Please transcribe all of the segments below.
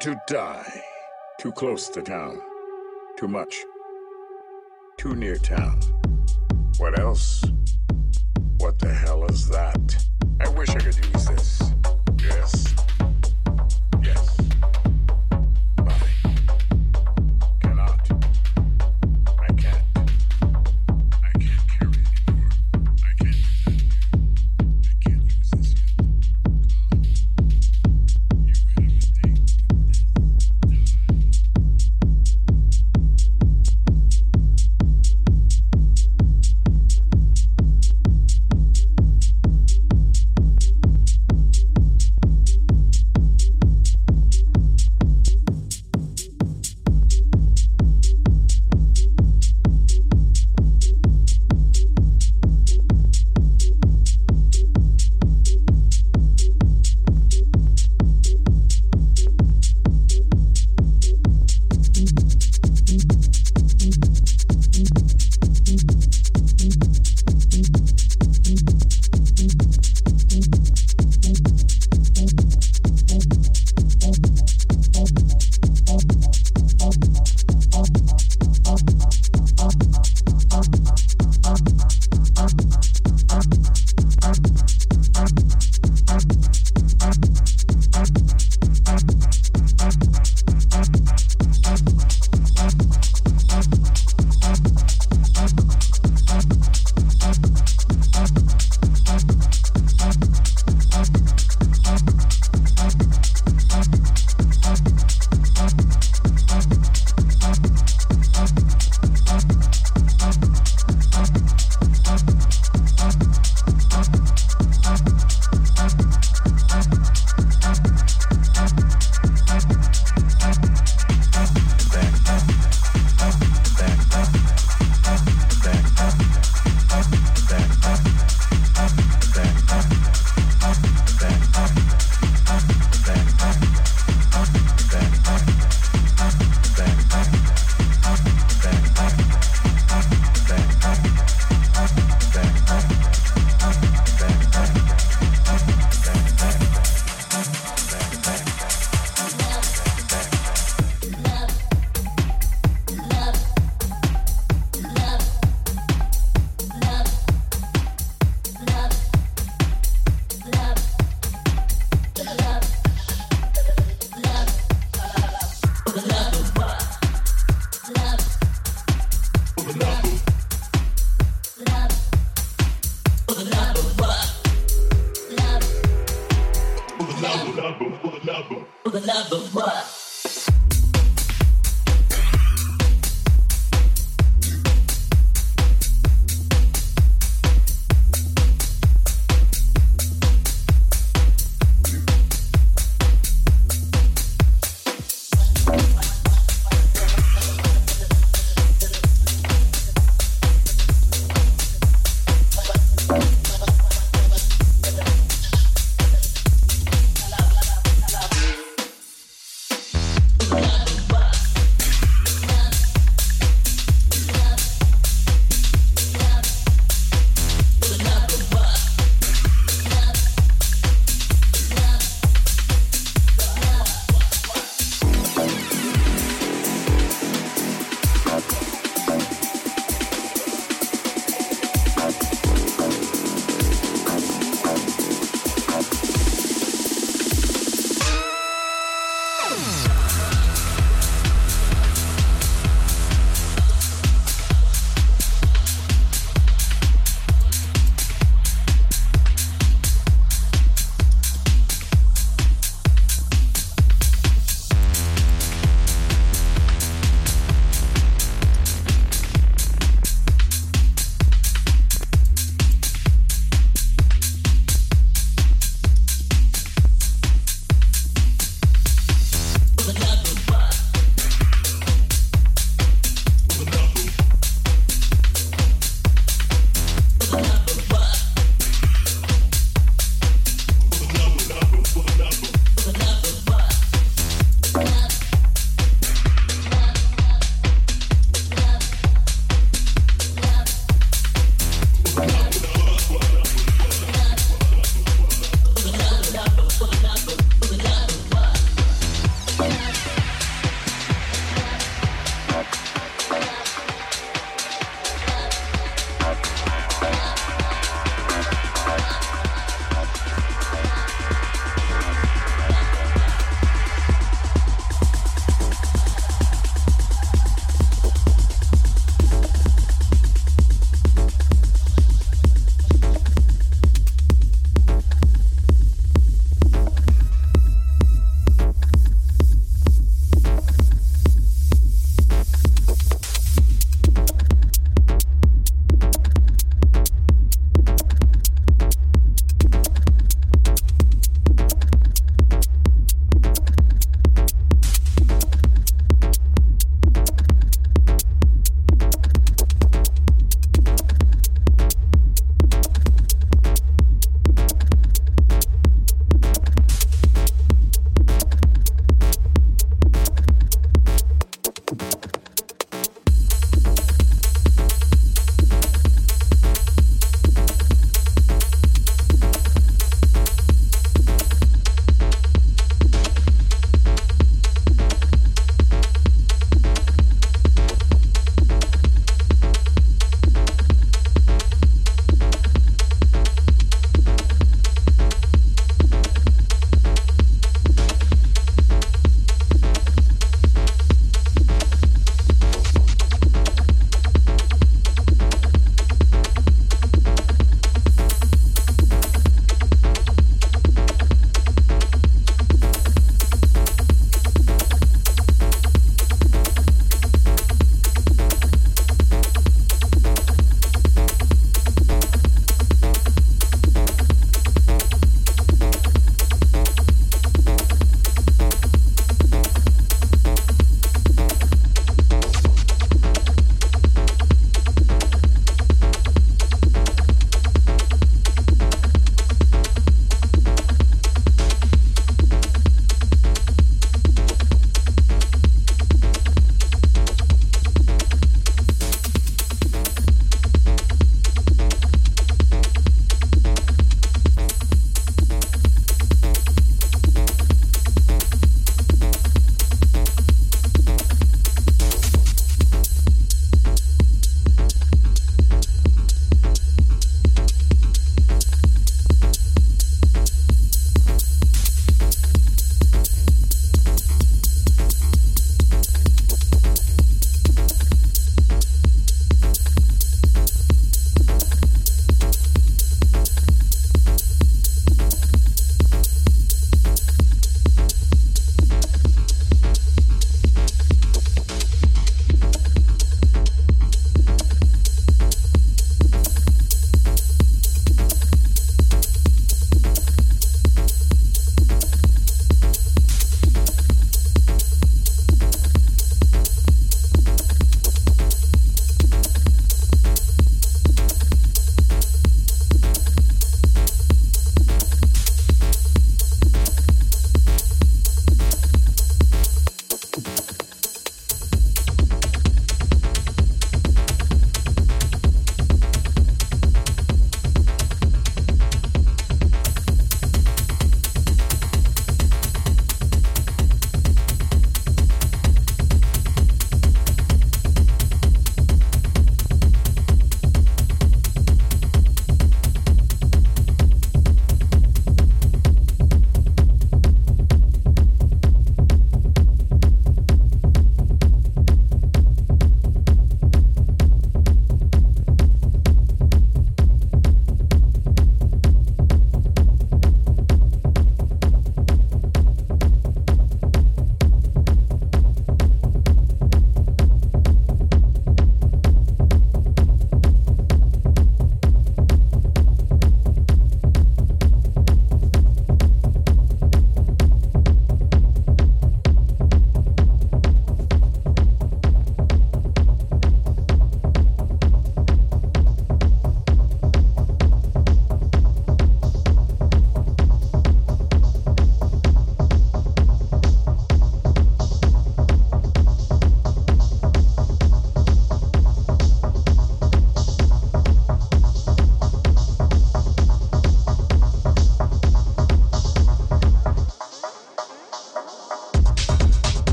to die. Too close to town. Too much. Too near town. What else?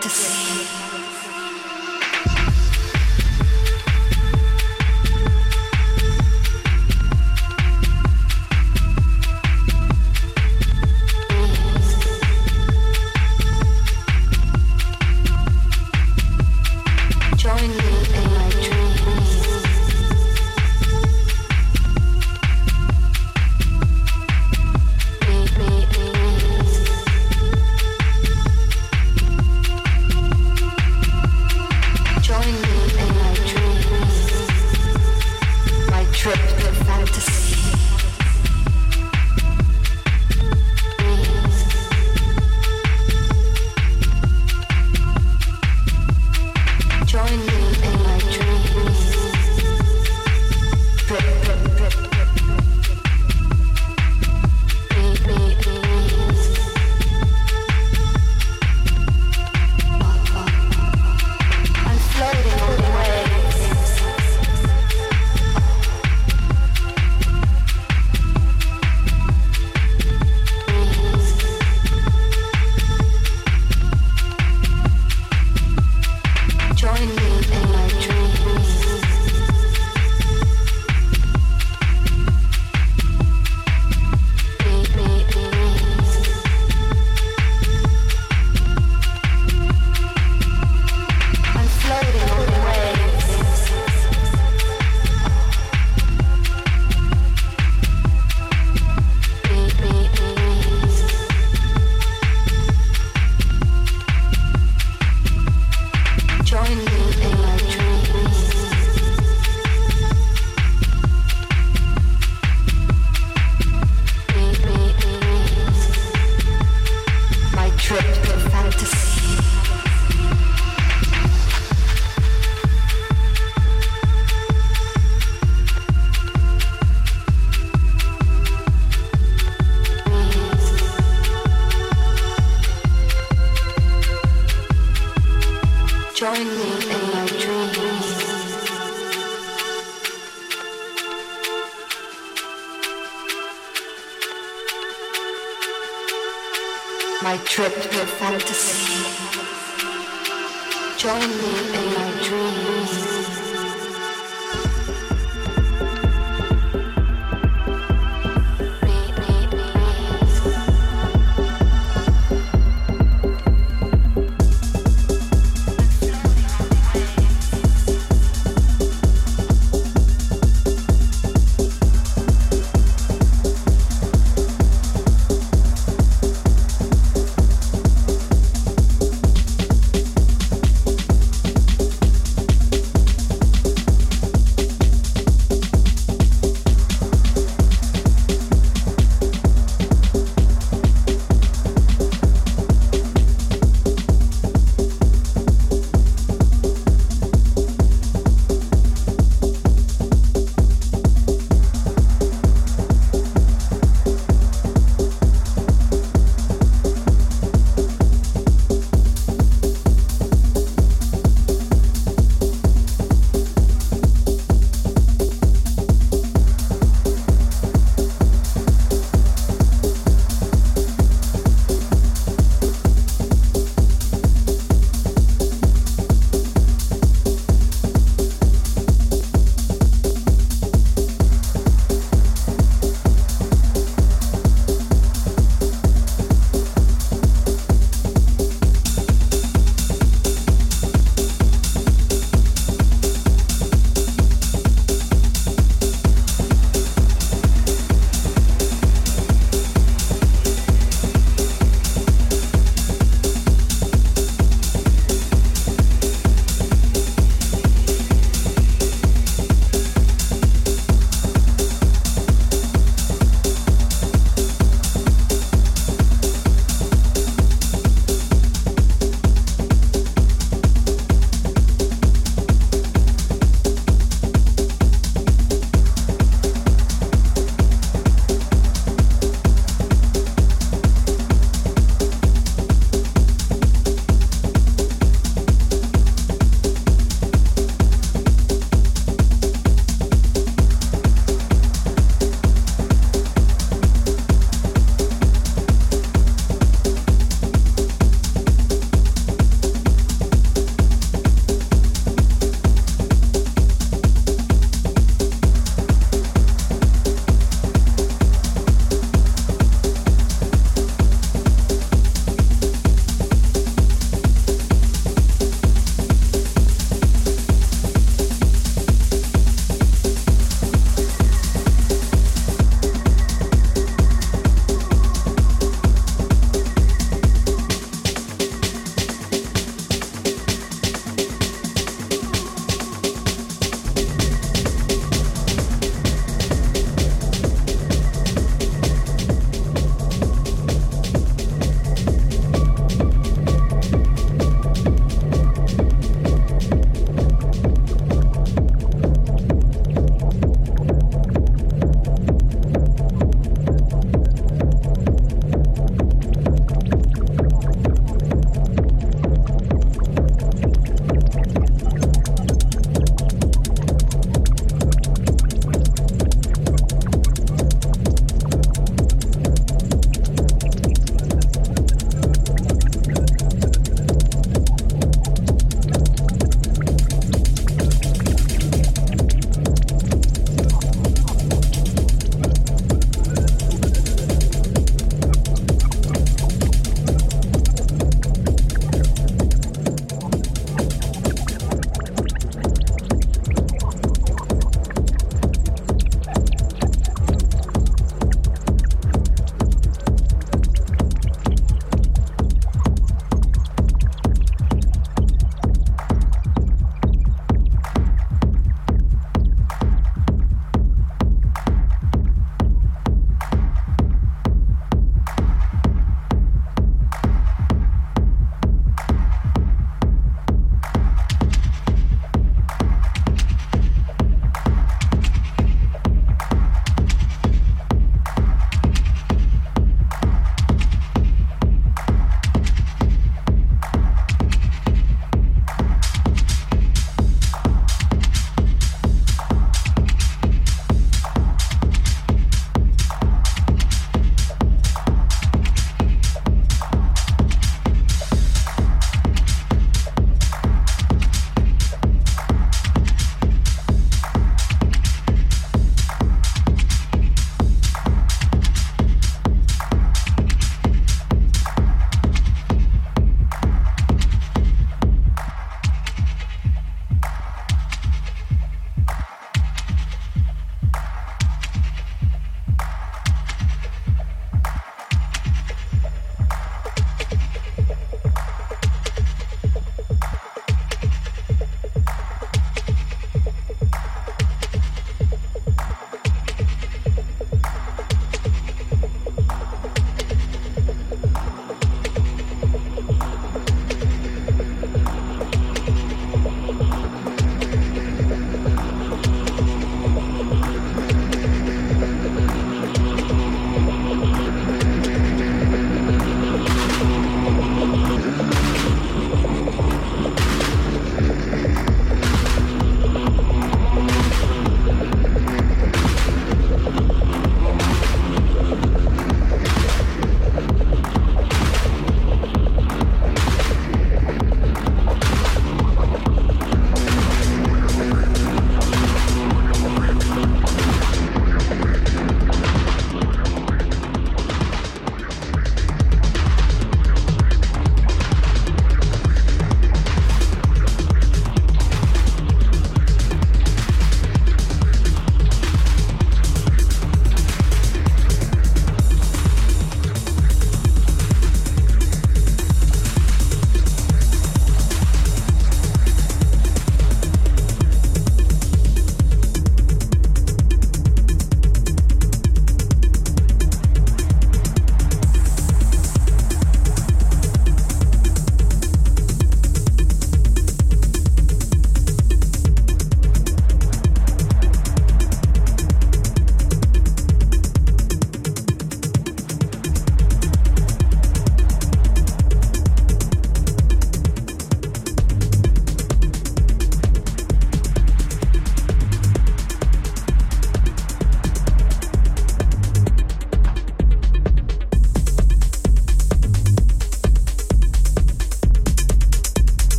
to see.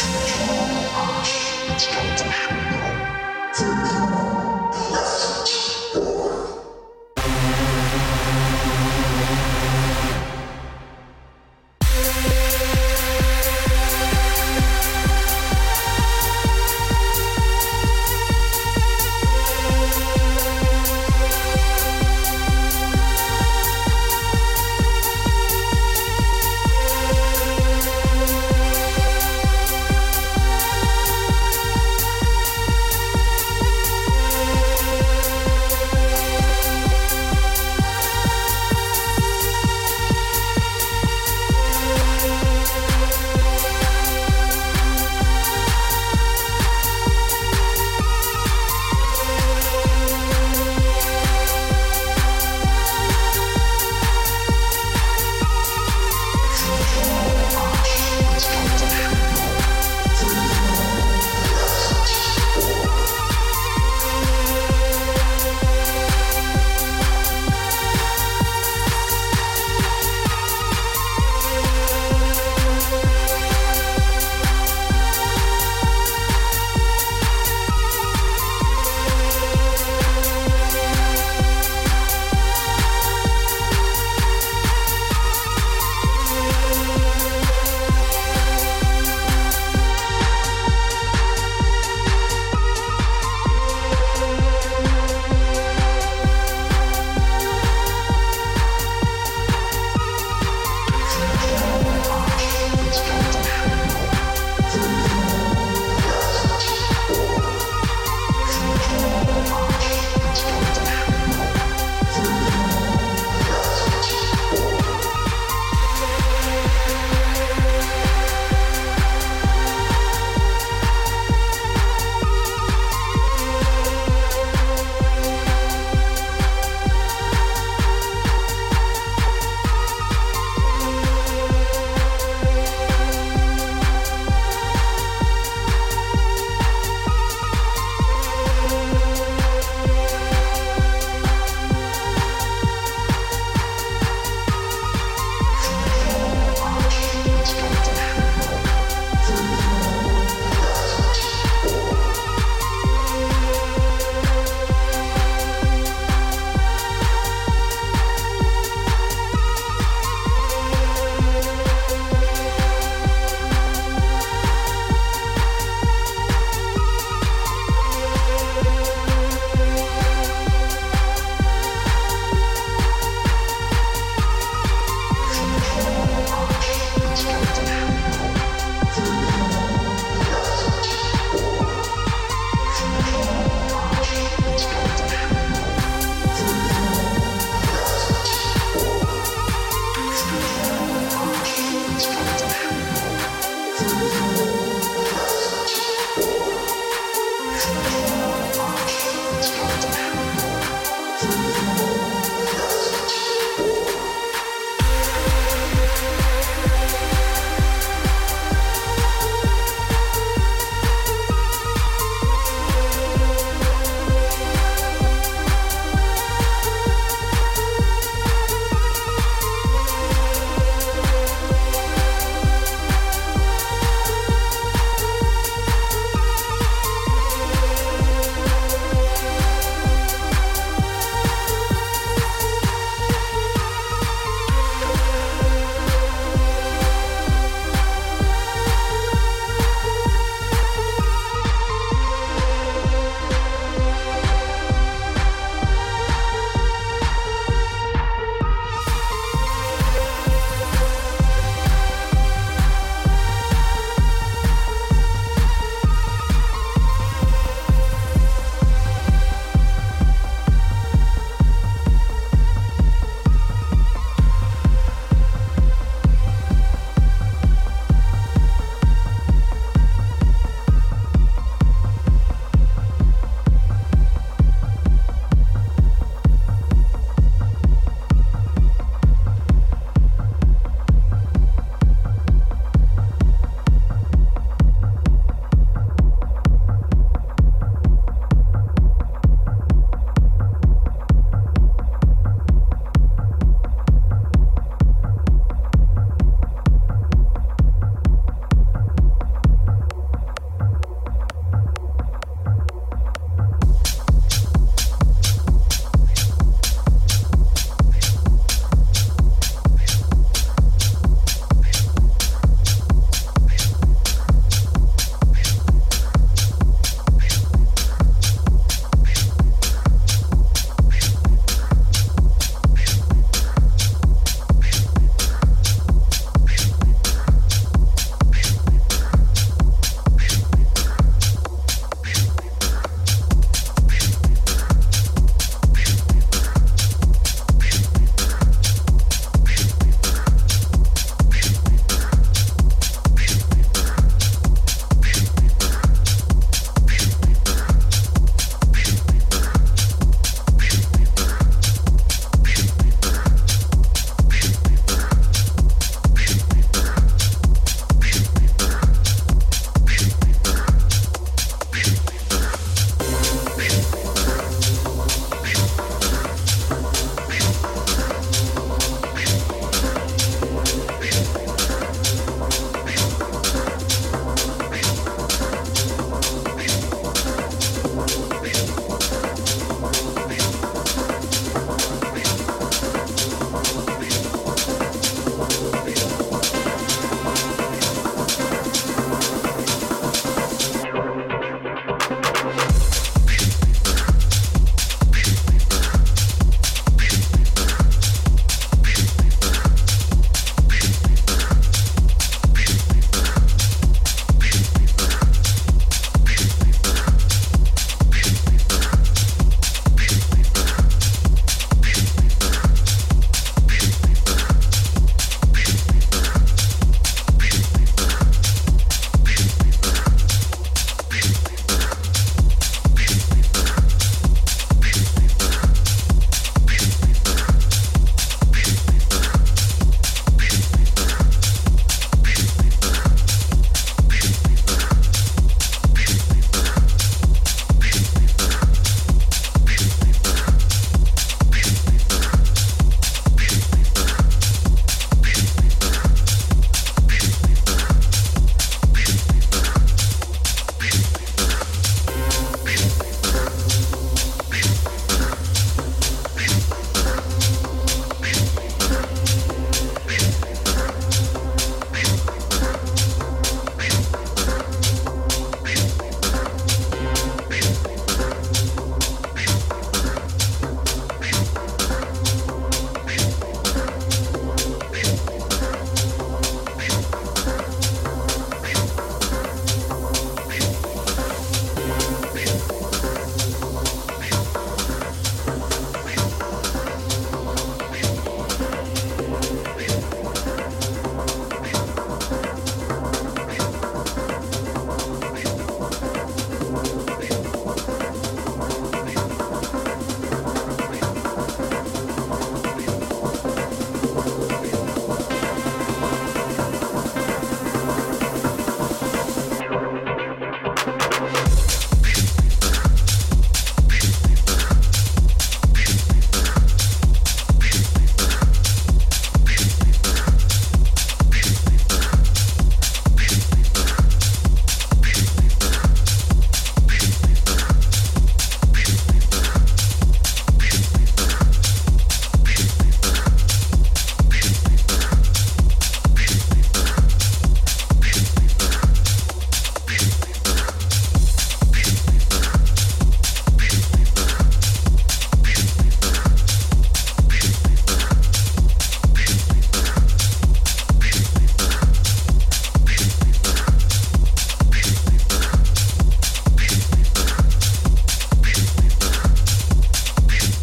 Thank you.